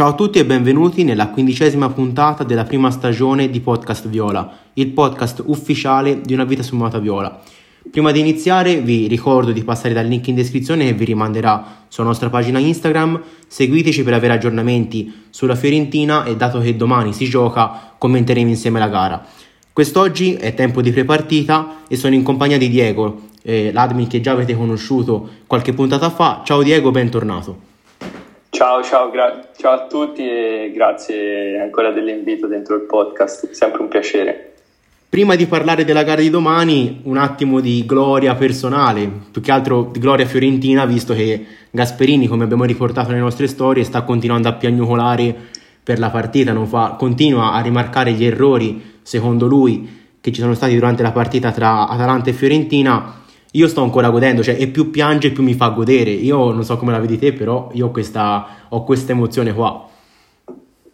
Ciao a tutti e benvenuti nella quindicesima puntata della prima stagione di Podcast Viola, il podcast ufficiale di Una vita sfumata viola. Prima di iniziare vi ricordo di passare dal link in descrizione che vi rimanderà sulla nostra pagina Instagram, seguiteci per avere aggiornamenti sulla Fiorentina e dato che domani si gioca commenteremo insieme la gara. Quest'oggi è tempo di prepartita e sono in compagnia di Diego, eh, l'admin che già avete conosciuto qualche puntata fa. Ciao Diego, bentornato. Ciao, ciao, gra- ciao a tutti e grazie ancora dell'invito dentro il podcast, sempre un piacere. Prima di parlare della gara di domani, un attimo di gloria personale, più che altro di gloria fiorentina, visto che Gasperini, come abbiamo riportato nelle nostre storie, sta continuando a piagnucolare per la partita, fa, continua a rimarcare gli errori, secondo lui, che ci sono stati durante la partita tra Atalanta e Fiorentina io sto ancora godendo, cioè, e più piange più mi fa godere. Io non so come la vedi te, però io ho questa, ho questa emozione qua.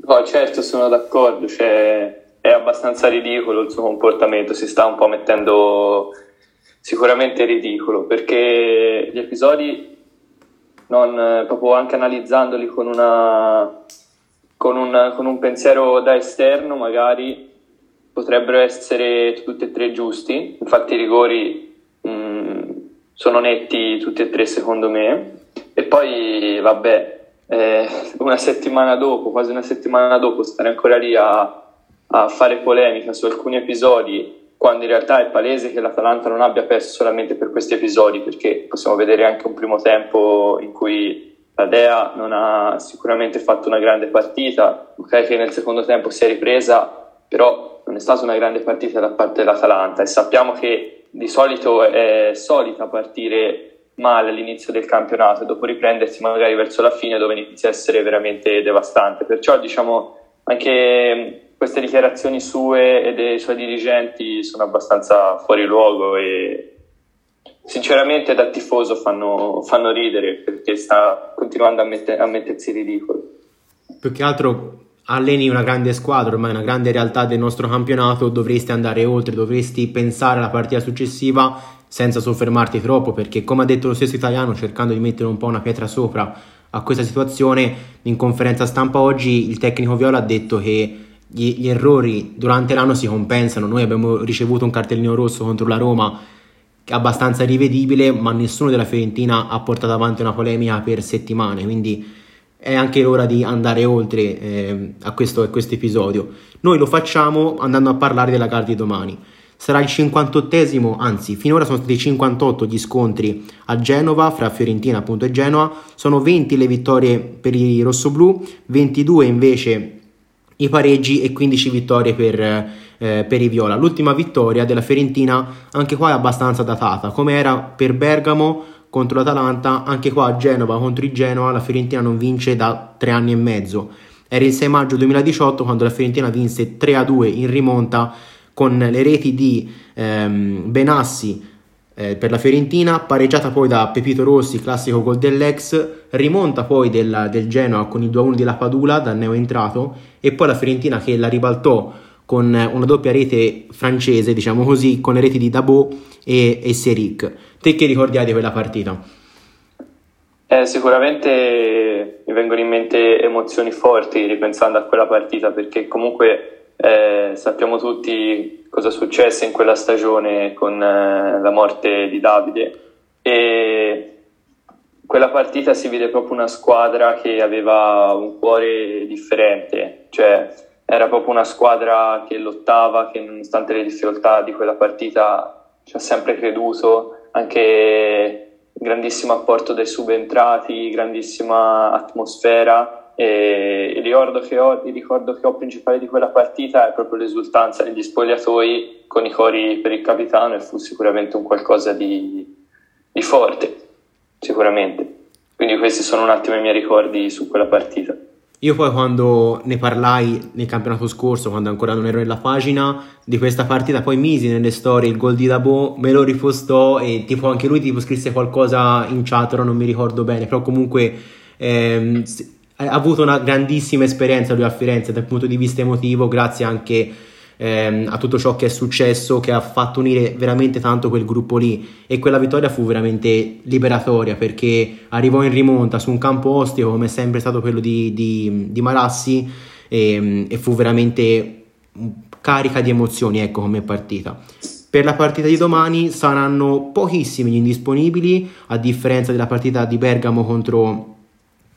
No, certo, sono d'accordo, cioè, è abbastanza ridicolo il suo comportamento, si sta un po' mettendo sicuramente ridicolo, perché gli episodi, non, proprio anche analizzandoli con, una, con, un, con un pensiero da esterno, magari potrebbero essere tutti e tre giusti, infatti i rigori sono netti tutti e tre secondo me. E poi, vabbè, eh, una settimana dopo, quasi una settimana dopo, stare ancora lì a, a fare polemica su alcuni episodi quando in realtà è palese che l'Atalanta non abbia perso solamente per questi episodi, perché possiamo vedere anche un primo tempo in cui la Dea non ha sicuramente fatto una grande partita, ok che nel secondo tempo si è ripresa, però non è stata una grande partita da parte dell'Atalanta e sappiamo che di solito è solita partire male all'inizio del campionato e dopo riprendersi magari verso la fine dove inizia a essere veramente devastante. Perciò diciamo anche queste dichiarazioni sue e dei suoi dirigenti sono abbastanza fuori luogo e sinceramente da tifoso fanno, fanno ridere perché sta continuando a, mette, a mettersi ridicolo. Più che altro alleni una grande squadra, ormai una grande realtà del nostro campionato, dovresti andare oltre, dovresti pensare alla partita successiva senza soffermarti troppo, perché come ha detto lo stesso italiano, cercando di mettere un po' una pietra sopra a questa situazione, in conferenza stampa oggi il tecnico Viola ha detto che gli, gli errori durante l'anno si compensano, noi abbiamo ricevuto un cartellino rosso contro la Roma abbastanza rivedibile, ma nessuno della Fiorentina ha portato avanti una polemica per settimane, quindi è anche l'ora di andare oltre eh, a, questo, episodio. Noi lo facciamo andando a parlare della gara di domani. Sarà il 58esimo, anzi finora sono stati 58 gli scontri a Genova, fra Fiorentina appunto e Genoa, sono 20 le vittorie per i rossoblù, 22 invece i pareggi e 15 vittorie per, eh, per i viola. L'ultima vittoria della Fiorentina anche qua è abbastanza datata, come era per Bergamo contro l'Atalanta, anche qua a Genova contro il Genoa la Fiorentina non vince da tre anni e mezzo. Era il 6 maggio 2018 quando la Fiorentina vinse 3-2 in rimonta con le reti di ehm, Benassi eh, per la Fiorentina, pareggiata poi da Pepito Rossi, classico gol dell'ex, rimonta poi del, del Genoa con il 2-1 di La Padula dal neo entrato e poi la Fiorentina che la ribaltò con una doppia rete francese, diciamo così, con le reti di Dabo e, e Seric. Te che ricordi di quella partita? Eh, sicuramente mi vengono in mente emozioni forti ripensando a quella partita perché comunque eh, sappiamo tutti cosa successe in quella stagione con eh, la morte di Davide e quella partita si vede proprio una squadra che aveva un cuore differente, cioè era proprio una squadra che lottava, che nonostante le difficoltà di quella partita ci ha sempre creduto, anche grandissimo apporto dei subentrati, grandissima atmosfera e il ricordo che ho, ricordo che ho principale di quella partita è proprio l'esultanza negli spogliatoi con i cori per il capitano e fu sicuramente un qualcosa di, di forte, sicuramente. Quindi questi sono un attimo i miei ricordi su quella partita. Io poi quando ne parlai nel campionato scorso, quando ancora non ero nella pagina di questa partita, poi misi nelle storie il gol di Dabo, me lo ripostò e tipo anche lui tipo scrisse qualcosa in chat, ora non mi ricordo bene, però comunque ehm, ha avuto una grandissima esperienza lui a Firenze dal punto di vista emotivo, grazie anche ehm, a tutto ciò che è successo, che ha fatto unire veramente tanto quel gruppo lì e quella vittoria fu veramente liberatoria perché arrivò in rimonta su un campo ostico come è sempre stato quello di, di, di Marassi e, ehm, e fu veramente carica di emozioni ecco come partita. Per la partita di domani saranno pochissimi gli indisponibili, a differenza della partita di Bergamo contro,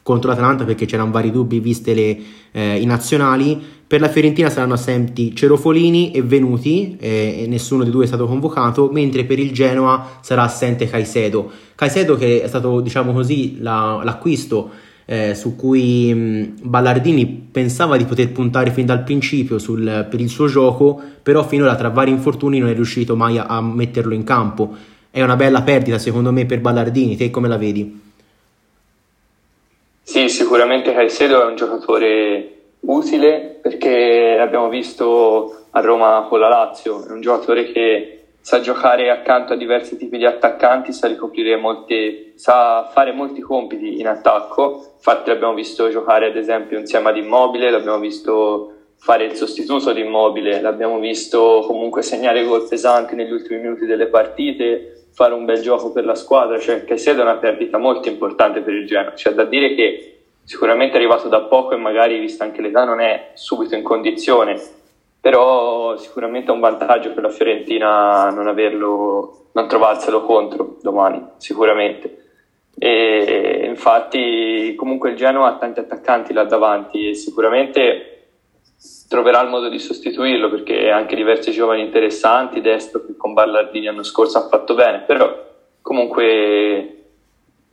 contro l'Atalanta, perché c'erano vari dubbi viste le, eh, i nazionali. Per la Fiorentina saranno assenti Cerofolini e Venuti, eh, e nessuno dei due è stato convocato, mentre per il Genoa sarà assente Caicedo. Caicedo che è stato, diciamo così, la, l'acquisto eh, su cui mh, Ballardini pensava di poter puntare fin dal principio sul, per il suo gioco, però finora tra vari infortuni non è riuscito mai a, a metterlo in campo. È una bella perdita secondo me per Ballardini, te come la vedi? Sì, sicuramente Caicedo è un giocatore utile perché l'abbiamo visto a Roma con la Lazio, è un giocatore che sa giocare accanto a diversi tipi di attaccanti, sa ricoprire molti, sa fare molti compiti in attacco. Infatti l'abbiamo visto giocare ad esempio insieme ad Immobile, l'abbiamo visto fare il sostituto di Immobile, l'abbiamo visto comunque segnare gol pesanti negli ultimi minuti delle partite, fare un bel gioco per la squadra, cioè che sia una perdita molto importante per il Genoa. C'è da dire che sicuramente è arrivato da poco e magari vista anche l'età non è subito in condizione però sicuramente è un vantaggio per la Fiorentina non averlo, non trovarselo contro domani, sicuramente. E infatti comunque il Genoa ha tanti attaccanti là davanti e sicuramente troverà il modo di sostituirlo perché anche diversi giovani interessanti, destro che con Ballardini l'anno scorso ha fatto bene, però comunque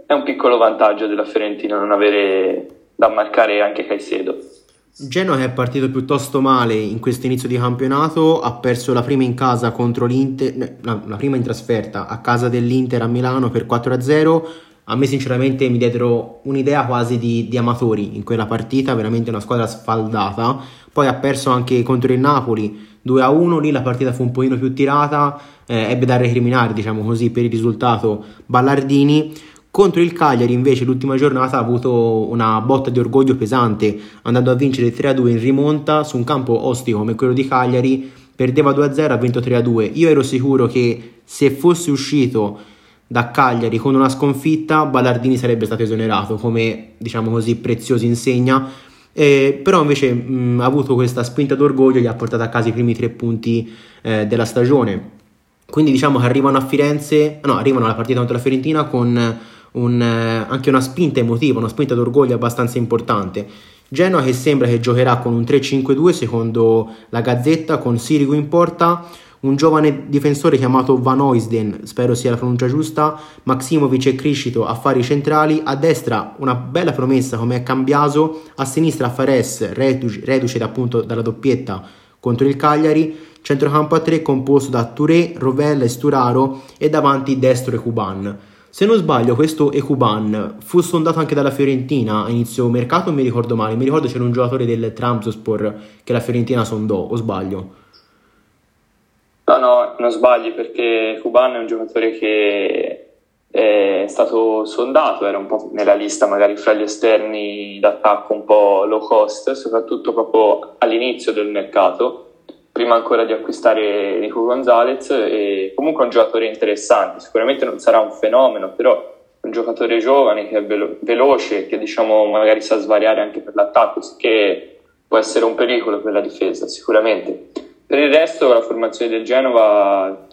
è un piccolo vantaggio della Fiorentina non avere da marcare anche Caicedo. Genoa è partito piuttosto male in questo inizio di campionato, ha perso la prima in casa contro l'Inter, la prima in trasferta a casa dell'Inter a Milano per 4-0. A me sinceramente mi diedero un'idea quasi di, di amatori in quella partita, veramente una squadra sfaldata. Poi ha perso anche contro il Napoli 2-1, lì la partita fu un pochino più tirata, eh, ebbe da recriminare diciamo così per il risultato Ballardini contro il Cagliari invece l'ultima giornata ha avuto una botta di orgoglio pesante, andando a vincere 3-2 in rimonta su un campo ostico come quello di Cagliari, perdeva 2-0 ha vinto 3-2. Io ero sicuro che se fosse uscito da Cagliari con una sconfitta Ballardini sarebbe stato esonerato come diciamo così prezioso insegna. Eh, però invece mh, ha avuto questa spinta d'orgoglio gli ha portato a casa i primi tre punti eh, della stagione. Quindi diciamo che arrivano a Firenze no arrivano alla partita contro la Fiorentina con un, eh, anche una spinta emotiva, una spinta d'orgoglio abbastanza importante. Genoa che sembra che giocherà con un 3-5-2 secondo la Gazzetta con Sirigu in porta, un giovane difensore chiamato Van Oisden, spero sia la pronuncia giusta, Maximovic e Criscito a fari centrali, a destra una bella promessa come è Cambiaso, a sinistra Fares, reduce, reduce appunto dalla doppietta contro il Cagliari, centrocampo a 3 composto da Touré, Rovella e Sturaro e davanti destro e Cuban. Se non sbaglio, questo Ekuban fu sondato anche dalla Fiorentina a inizio mercato, mi ricordo male. Mi ricordo c'era un giocatore del Tramsospor che la Fiorentina sondò, o sbaglio? No, no, non sbagli perché Kuban è un giocatore che è stato sondato, era un po' nella lista magari fra gli esterni d'attacco un po' low cost, soprattutto proprio all'inizio del mercato prima ancora di acquistare Nico Gonzalez e comunque è un giocatore interessante, sicuramente non sarà un fenomeno, però è un giocatore giovane che è velo- veloce, che diciamo magari sa svariare anche per l'attacco, che può essere un pericolo per la difesa, sicuramente. Per il resto la formazione del Genova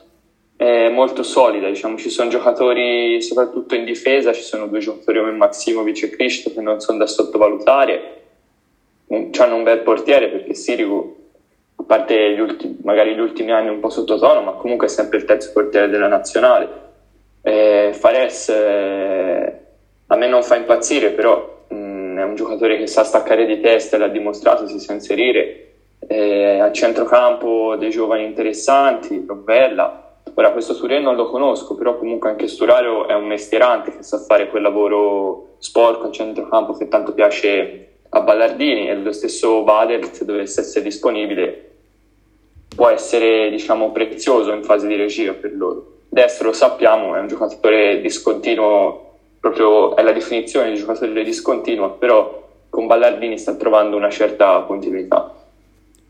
è molto solida, diciamo, ci sono giocatori soprattutto in difesa, ci sono due giocatori come Maximovic e Cristo che non sono da sottovalutare, hanno un bel portiere perché Sirigu a parte gli ultimi, magari gli ultimi anni un po' sottotono, ma comunque è sempre il terzo portiere della nazionale. Eh, Fares eh, a me non fa impazzire, però mh, mm, è un giocatore che sa staccare di testa l'ha dimostrato, si sa inserire. Eh, al centrocampo dei giovani interessanti, Rovella. Ora questo Touré non lo conosco, però comunque anche Sturaro è un mestierante che sa fare quel lavoro sporco a centrocampo che tanto piace a Ballardini e lo stesso Bader se dovesse essere disponibile può essere diciamo, prezioso in fase di regia per loro. Destro lo sappiamo, è un giocatore discontinuo, proprio è la definizione di giocatore discontinuo, però con Ballardini sta trovando una certa continuità.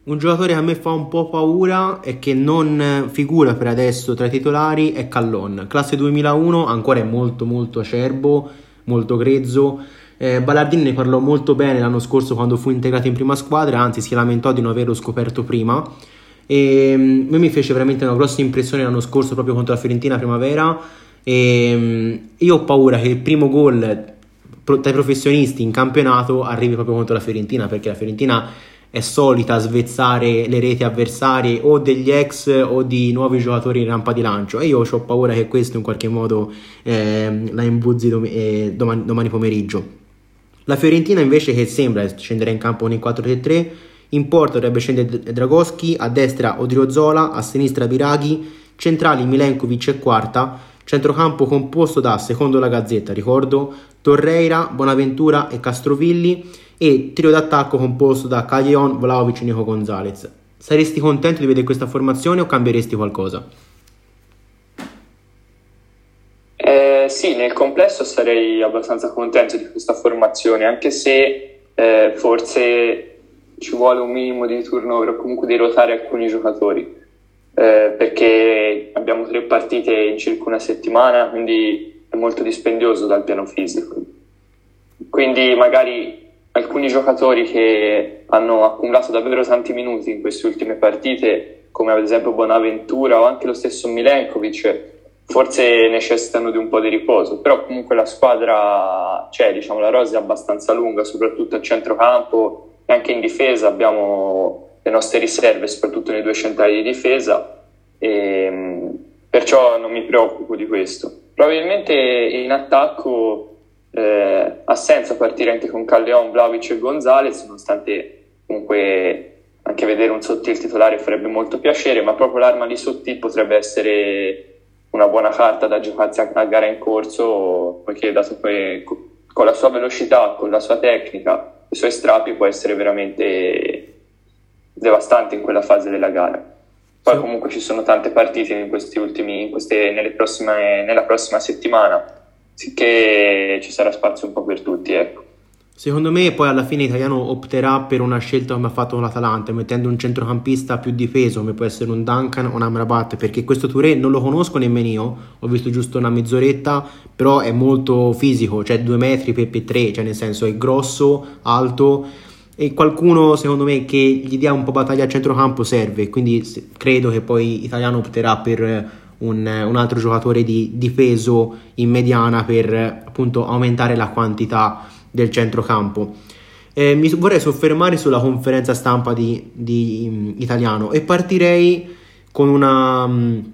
Un giocatore che a me fa un po' paura e che non figura per adesso tra i titolari è Callon. Classe 2001, ancora è molto molto acerbo, molto grezzo. Eh, Ballardini ne parlò molto bene l'anno scorso quando fu integrato in prima squadra, anzi si lamentò di non averlo scoperto prima. E me mi fece veramente una grossa impressione l'anno scorso proprio contro la Fiorentina primavera. E um, io ho paura che il primo gol tra i professionisti in campionato arrivi proprio contro la Fiorentina perché la Fiorentina è solita svezzare le reti avversarie o degli ex o di nuovi giocatori in rampa di lancio e io ho paura che questo in qualche modo eh, la imbuzzi dom- eh, domani, domani, pomeriggio. La Fiorentina invece che sembra scendere in campo con il 4-3-3, in porta dovrebbe scendere Dragoschi, a destra Odriozola, a sinistra Biraghi, centrali Milenkovic e quarta, centrocampo composto da, secondo la Gazzetta, ricordo, Torreira, Bonaventura e Castrovilli, e trio d'attacco composto da Caglion, Vlaovic e Nico Gonzalez. Saresti contento di vedere questa formazione o cambieresti qualcosa? Eh, sì, nel complesso sarei abbastanza contento di questa formazione, anche se eh, forse ci vuole un minimo di turnover o comunque di ruotare alcuni giocatori, eh, perché abbiamo tre partite in circa una settimana, quindi è molto dispendioso dal piano fisico. Quindi magari alcuni giocatori che hanno accumulato davvero tanti minuti in queste ultime partite, come ad esempio Bonaventura o anche lo stesso Milenkovic, forse necessitano di un po' di riposo, però comunque la squadra c'è, diciamo, la rosa è abbastanza lunga, soprattutto a centrocampo e anche in difesa. Abbiamo le nostre riserve, soprattutto nei due centrali di difesa, e perciò non mi preoccupo di questo. Probabilmente in attacco eh, ha senso partire anche con Calleon, Vlaovic e Gonzalez, nonostante comunque anche vedere un sottil titolare farebbe molto piacere, ma proprio l'arma di sottil potrebbe essere una buona carta da giocarsi a gara in corso, poiché dato che con la sua velocità, con la sua tecnica, i suoi strappi può essere veramente devastante in quella fase della gara. Poi comunque ci sono tante partite in questi ultimi, in queste, prossime, nella prossima settimana sicché ci sarà spazio un po' per tutti, ecco. Secondo me poi alla fine Italiano opterà per una scelta come ha fatto l'Atalanta, mettendo un centrocampista più difeso come può essere un Duncan o un Amrabat, perché questo Touré non lo conosco nemmeno io, ho visto giusto una mezz'oretta, però è molto fisico, cioè due metri per, per tre, cioè nel senso è grosso, alto e qualcuno secondo me che gli dia un po' battaglia a centrocampo serve, quindi credo che poi Italiano opterà per un, un, altro giocatore di, di, peso in mediana per appunto aumentare la quantità del centrocampo. Eh, mi vorrei soffermare sulla conferenza stampa di, di um, Italiano e partirei con, una, um,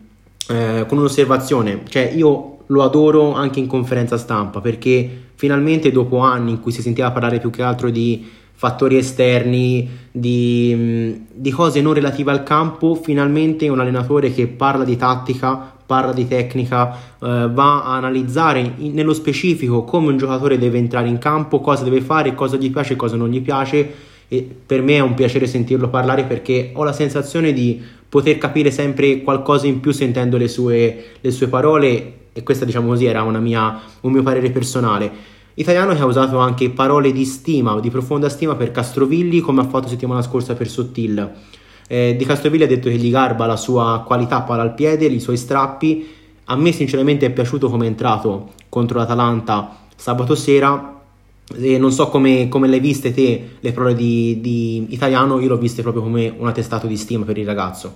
eh, con un'osservazione, cioè io lo adoro anche in conferenza stampa perché finalmente dopo anni in cui si sentiva parlare più che altro di fattori esterni, di, mm, di, cose non relative al campo, finalmente un allenatore che parla di tattica, parla di tecnica, eh, va a analizzare in, nello specifico come un giocatore deve entrare in campo, cosa deve fare, cosa gli piace e cosa non gli piace. E per me è un piacere sentirlo parlare perché ho la sensazione di poter capire sempre qualcosa in più sentendo le sue, le sue parole e questa diciamo così era mia, un mio parere personale. Italiano che ha usato anche parole di stima, di profonda stima per Castrovilli, come ha fatto settimana scorsa per Sottil. Eh, di Castrovilli ha detto che gli garba la sua qualità palla al piede, i suoi strappi. A me sinceramente è piaciuto come è entrato contro l'Atalanta sabato sera. E non so come, come le viste te le parole di, di Italiano, io l'ho viste proprio come un attestato di stima per il ragazzo.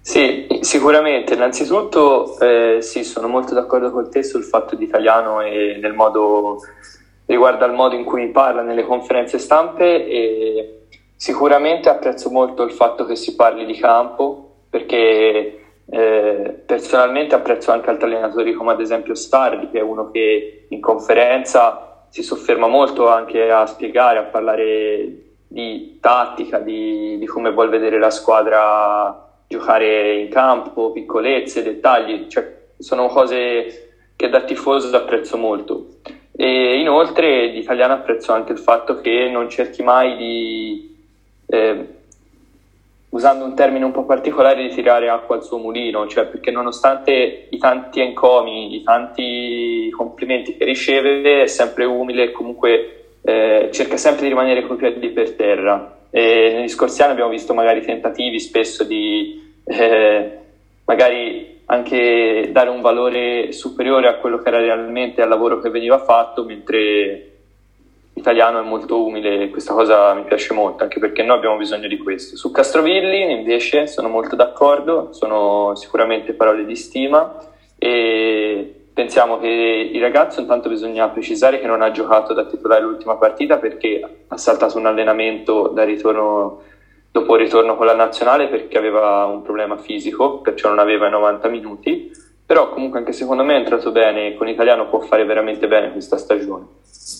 Sì, sicuramente. Innanzitutto, eh, sì, sono molto d'accordo con te sul fatto di italiano e nel modo riguardo al modo in cui parla nelle conferenze stampe e sicuramente apprezzo molto il fatto che si parli di campo perché eh, personalmente apprezzo anche altri allenatori come ad esempio Stardi che è uno che in conferenza si sofferma molto anche a spiegare, a parlare di tattica, di, di come vuol vedere la squadra giocare in campo, piccolezze, dettagli, cioè sono cose che da tifoso apprezzo molto. E inoltre di italiano apprezzo anche il fatto che non cerchi mai di, eh, usando un termine un po' particolare, di tirare acqua al suo mulino, cioè perché nonostante i tanti encomi, i tanti complimenti che riceve, è sempre umile e comunque eh, cerca sempre di rimanere coi piedi per terra E negli scorsi anni abbiamo visto magari tentativi spesso di eh, magari anche dare un valore superiore a quello che era realmente al lavoro che veniva fatto, mentre l'italiano è molto umile e questa cosa mi piace molto, anche perché noi abbiamo bisogno di questo. Su Castrovilli invece sono molto d'accordo, sono sicuramente parole di stima e pensiamo che il ragazzo intanto bisogna precisare che non ha giocato da titolare l'ultima partita perché ha saltato un allenamento ritorno dopo il ritorno con la nazionale perché aveva un problema fisico, perciò non aveva i 90 minuti, però comunque anche secondo me è entrato bene, con l'italiano può fare veramente bene questa stagione.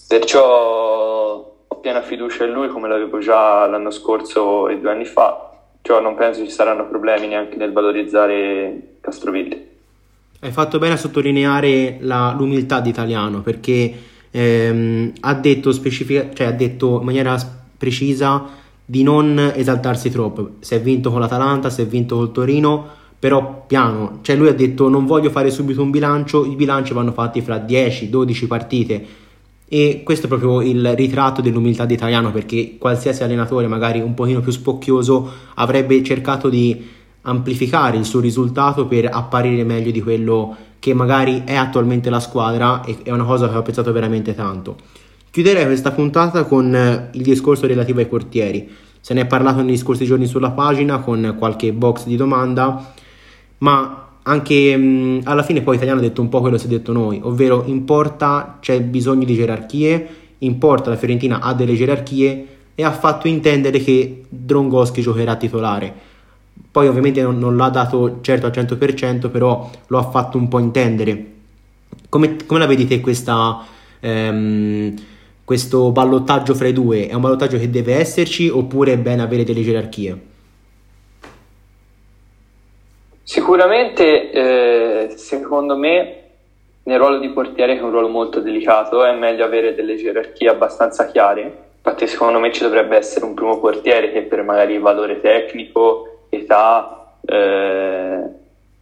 Perciò ho piena fiducia in lui come l'avevo già l'anno scorso e due anni fa, cioè non penso ci saranno problemi neanche nel valorizzare Castrovilli. Hai fatto bene a sottolineare la, l'umiltà di Italiano perché ehm, ha, detto specifica, cioè, ha detto in maniera precisa di non esaltarsi troppo. Si è vinto con l'Atalanta, si è vinto col Torino, però piano. Cioè lui ha detto non voglio fare subito un bilancio, i bilanci vanno fatti fra 10-12 partite. E questo è proprio il ritratto dell'umiltà di italiano perché qualsiasi allenatore magari un pochino più spocchioso avrebbe cercato di amplificare il suo risultato per apparire meglio di quello che magari è attualmente la squadra e è una cosa che ho apprezzato veramente tanto. Chiuderei questa puntata con eh, il discorso relativo ai portieri. Se ne è parlato negli scorsi giorni sulla pagina con qualche box di domanda, ma anche mh, mm, alla fine poi Italiano ha detto un po' quello che si è detto noi, ovvero importa, c'è bisogno di gerarchie, importa la Fiorentina ha delle gerarchie e ha fatto intendere che Drongoschi giocherà titolare. Poi ovviamente non, non, l'ha dato certo al 100%, però lo ha fatto un po' intendere. Come, come la vedi te questa... Ehm, questo ballottaggio fra i due è un ballottaggio che deve esserci oppure è bene avere delle gerarchie? Sicuramente, eh, secondo me, nel ruolo di portiere, che è un ruolo molto delicato, è meglio avere delle gerarchie abbastanza chiare. Infatti, secondo me ci dovrebbe essere un primo portiere che per magari valore tecnico, età, eh,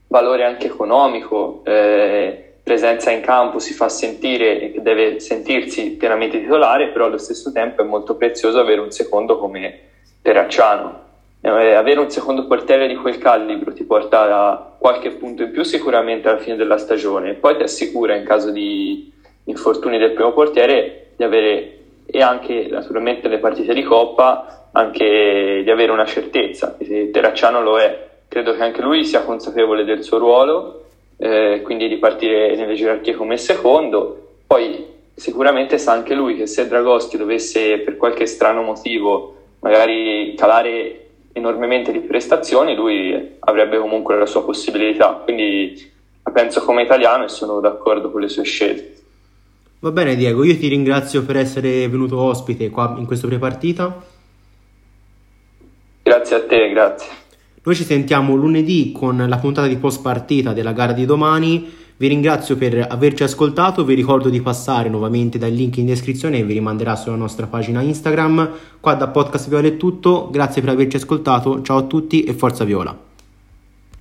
valore anche economico, eh, presenza in campo si fa sentire e deve sentirsi pienamente titolare, però allo stesso tempo è molto prezioso avere un secondo come Terracciano. Eh, avere un secondo portiere di quel calibro ti porta a qualche punto in più sicuramente alla fine della stagione poi ti assicura in caso di infortuni del primo portiere di avere e anche naturalmente le partite di coppa anche di avere una certezza Terracciano lo è credo che anche lui sia consapevole del suo ruolo eh, quindi di partire nelle gerarchie come secondo. Poi sicuramente sa anche lui che se Dragoschi dovesse per qualche strano motivo magari calare enormemente di prestazioni, lui avrebbe comunque la sua possibilità. Quindi la penso come italiano e sono d'accordo con le sue scelte. Va bene Diego, io ti ringrazio per essere venuto ospite qua in questo prepartita. Grazie a te, grazie. Noi ci sentiamo lunedì con la puntata di post partita della gara di domani. Vi ringrazio per averci ascoltato, vi ricordo di passare nuovamente dal link in descrizione e vi rimanderà sulla nostra pagina Instagram. Qua da Podcast Viola è tutto, grazie per averci ascoltato, ciao a tutti e forza Viola.